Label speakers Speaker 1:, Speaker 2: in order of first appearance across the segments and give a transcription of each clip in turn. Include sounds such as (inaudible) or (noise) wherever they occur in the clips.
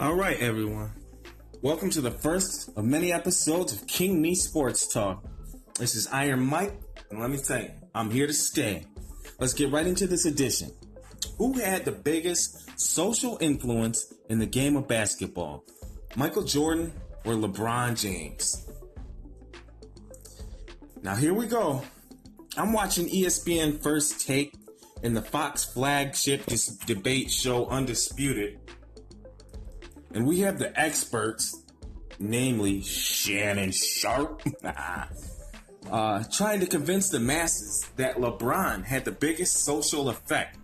Speaker 1: All right, everyone. Welcome to the first of many episodes of King Me Sports Talk. This is Iron Mike, and let me tell you, I'm here to stay. Let's get right into this edition. Who had the biggest social influence in the game of basketball? Michael Jordan or LeBron James? Now, here we go. I'm watching ESPN First Take in the Fox flagship debate show Undisputed and we have the experts, namely Shannon Sharpe, (laughs) uh, trying to convince the masses that LeBron had the biggest social effect.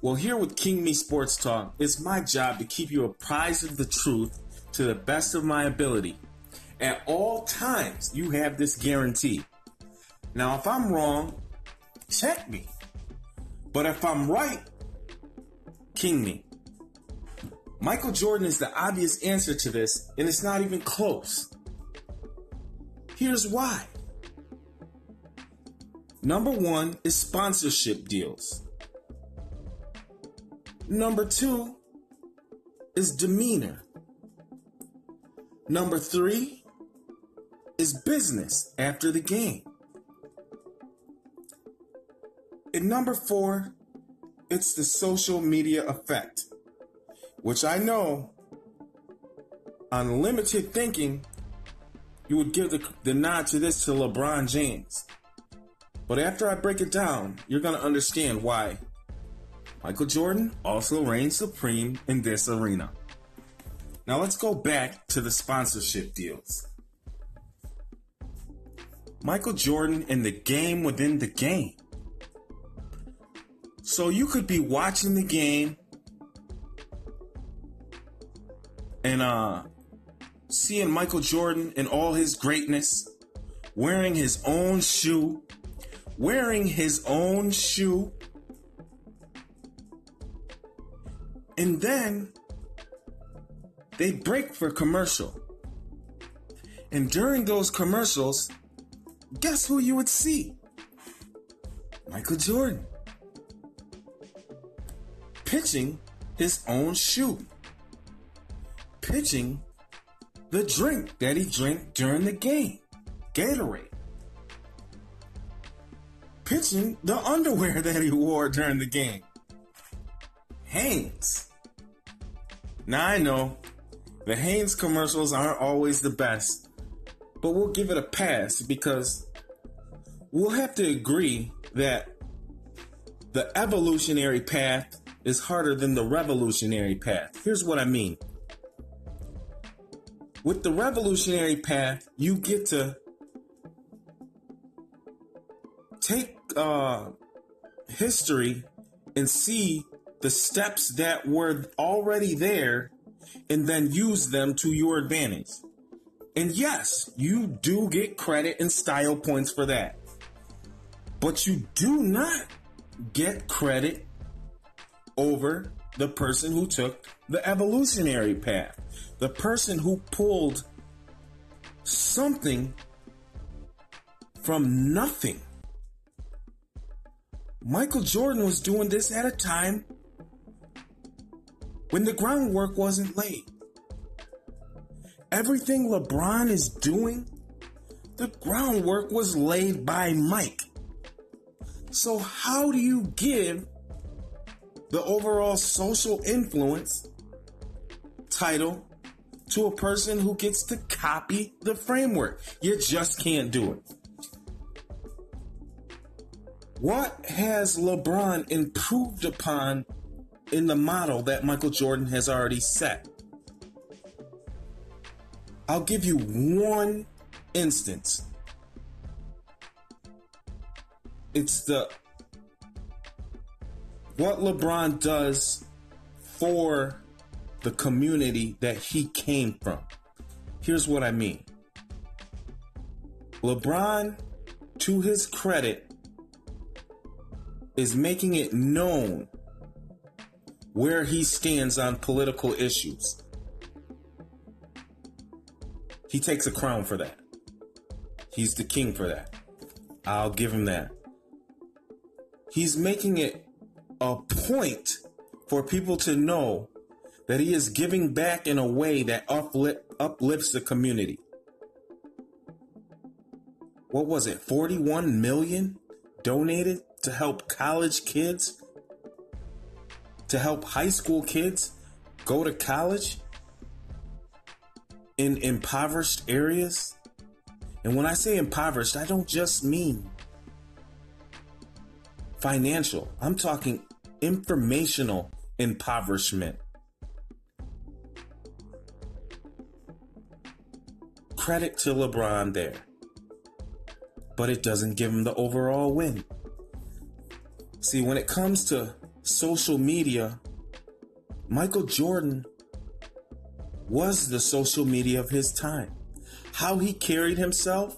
Speaker 1: Well, here with King Me Sports Talk, it's my job to keep you apprised of the truth to the best of my ability. At all times, you have this guarantee. Now, if I'm wrong, check me. But if I'm right, king me. Michael Jordan is the obvious answer to this, and it's not even close. Here's why. Number one is sponsorship deals. Number two is demeanor. Number three is business after the game. And number four, it's the social media effect which I know on limited thinking, you would give the, the nod to this to LeBron James. But after I break it down, you're going to understand why Michael Jordan also reigns supreme in this arena. Now let's go back to the sponsorship deals. Michael Jordan in the game within the game. So you could be watching the game uh, seeing Michael Jordan in all his greatness, wearing his own shoe, wearing his own shoe, and then they break for commercial. And during those commercials, guess who you would see? Michael Jordan pitching his own shoe pitching the drink that he drank during the game Gatorade. Pitching the underwear (laughs) that he wore during the game Hanes. Now I know the Hanes commercials aren't always the best, but we'll give it a pass because we'll have to agree that the evolutionary path is harder than the revolutionary path. Here's what I mean with the revolutionary path, you get to take uh, history and see the steps that were already there and then use them to your advantage. And yes, you do get credit and style points for that. But you do not get credit over the person who took the evolutionary path the person who pulled something from nothing. Michael Jordan was doing this at a time when the groundwork wasn't laid. Everything LeBron is doing, the groundwork was laid by Mike. So, how do you give the overall social influence title to a person who gets to copy the framework. You just can't do it. What has LeBron improved upon in the model that Michael Jordan has already set? I'll give you one instance. It's the what LeBron does for the community that he came from. Here's what I mean LeBron, to his credit, is making it known where he stands on political issues. He takes a crown for that. He's the king for that. I'll give him that. He's making it a point for people to know that he is giving back in a way that uplift, uplifts the community. What was it? 41 million donated to help college kids, to help high school kids go to college in impoverished areas. And when I say impoverished, I don't just mean financial, I'm talking informational impoverishment. Credit to LeBron there. But it doesn't give him the overall win. See, when it comes to social media, Michael Jordan was the social media of his time. How he carried himself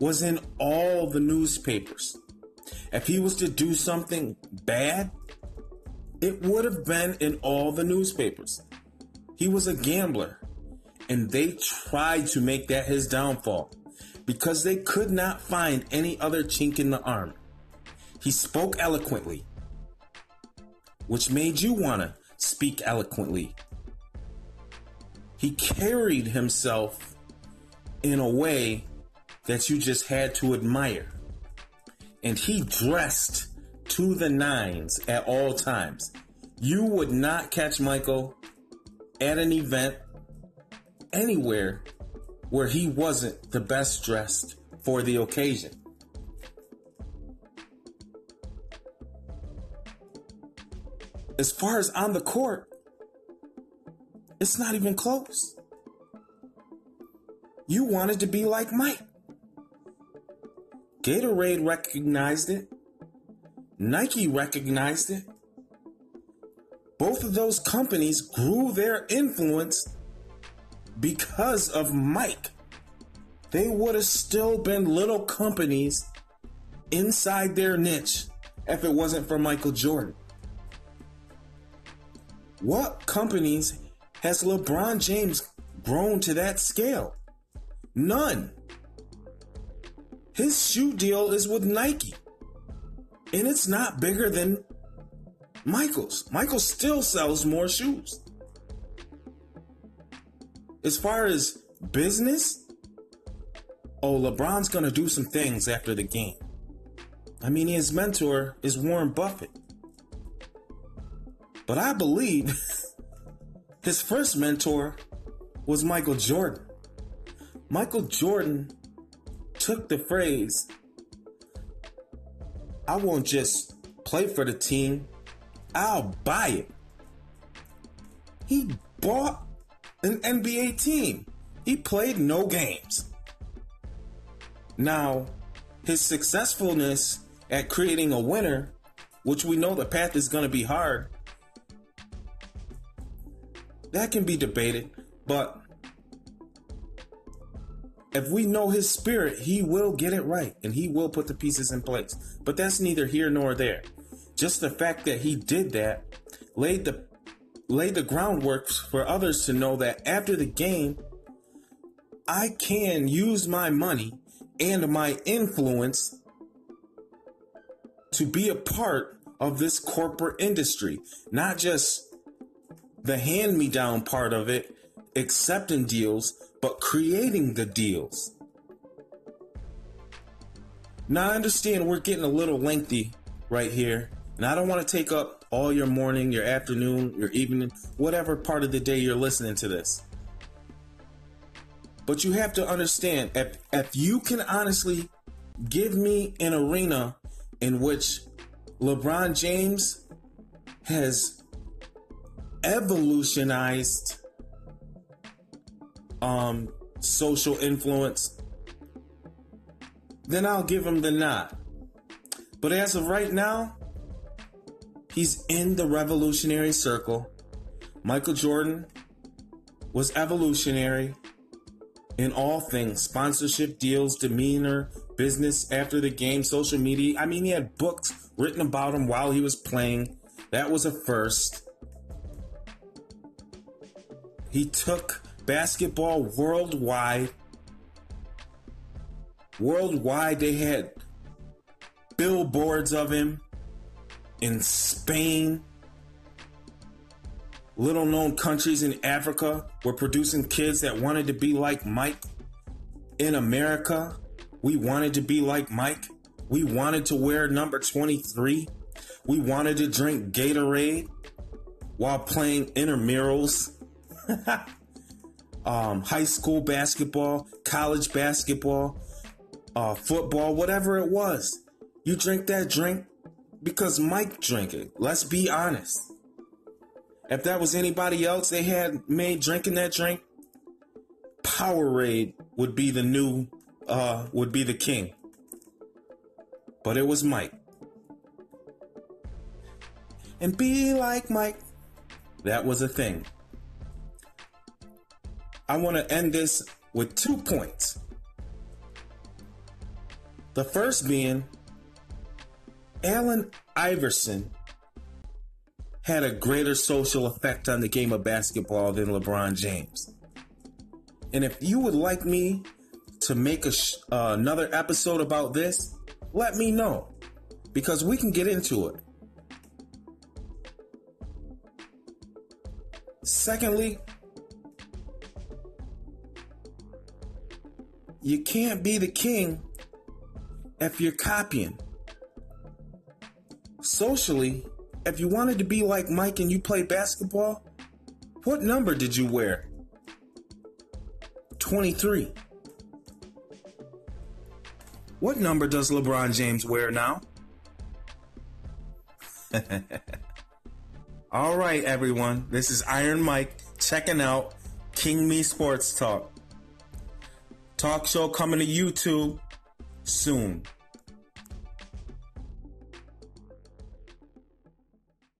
Speaker 1: was in all the newspapers. If he was to do something bad, it would have been in all the newspapers. He was a gambler, and they tried to make that his downfall because they could not find any other chink in the armor. He spoke eloquently, which made you want to speak eloquently. He carried himself in a way that you just had to admire. And he dressed to the nines at all times. You would not catch Michael at an event anywhere where he wasn't the best dressed for the occasion. As far as on the court, it's not even close. You wanted to be like Mike. Gatorade recognized it. Nike recognized it. Both of those companies grew their influence because of Mike. They would have still been little companies inside their niche if it wasn't for Michael Jordan. What companies has LeBron James grown to that scale? None. His shoe deal is with Nike. And it's not bigger than Michael's. Michael still sells more shoes. As far as business, oh, LeBron's going to do some things after the game. I mean, his mentor is Warren Buffett. But I believe (laughs) his first mentor was Michael Jordan. Michael Jordan took the phrase, I won't just play for the team, I'll buy it. He bought an NBA team. He played no games. Now, his successfulness at creating a winner, which we know the path is going to be hard, that can be debated, but if we know his spirit, he will get it right and he will put the pieces in place. But that's neither here nor there. Just the fact that he did that laid the laid the groundwork for others to know that after the game, I can use my money and my influence to be a part of this corporate industry, not just the hand me down part of it, accepting deals, but creating the deals. Now, I understand we're getting a little lengthy right here, and I don't want to take up all your morning, your afternoon, your evening, whatever part of the day you're listening to this. But you have to understand if, if you can honestly give me an arena in which LeBron James has evolutionized um, social influence, then I'll give him the nod. But as of right now, he's in the revolutionary circle. Michael Jordan was evolutionary in all things sponsorship deals, demeanor, business after the game, social media. I mean, he had books written about him while he was playing. That was a first. He took basketball worldwide. Worldwide, they had billboards of him in Spain, little known countries in Africa were producing kids that wanted to be like Mike. In America, we wanted to be like Mike. We wanted to wear number 23. We wanted to drink Gatorade while playing intramurals. (laughs) um, high school basketball, college basketball, uh, football, whatever it was. You drink that drink because Mike drank it. Let's be honest. If that was anybody else they had made drinking that drink, Powerade would be the new, uh, would be the king. But it was Mike. And be like Mike. That was a thing. I want to end this with two points. The first being Allen Iverson had a greater social effect on the game of basketball than LeBron James. And if you would like me to make sh- uh, another episode about this, let me know because we can get into it. Secondly, you can't be the king if you're copying. Socially, if you wanted to be like Mike and you play basketball, what number did you wear? 23. What number does LeBron James wear now? (laughs) All right, everyone. This is Iron Mike checking out King Me Sports Talk. Talk show coming to YouTube soon.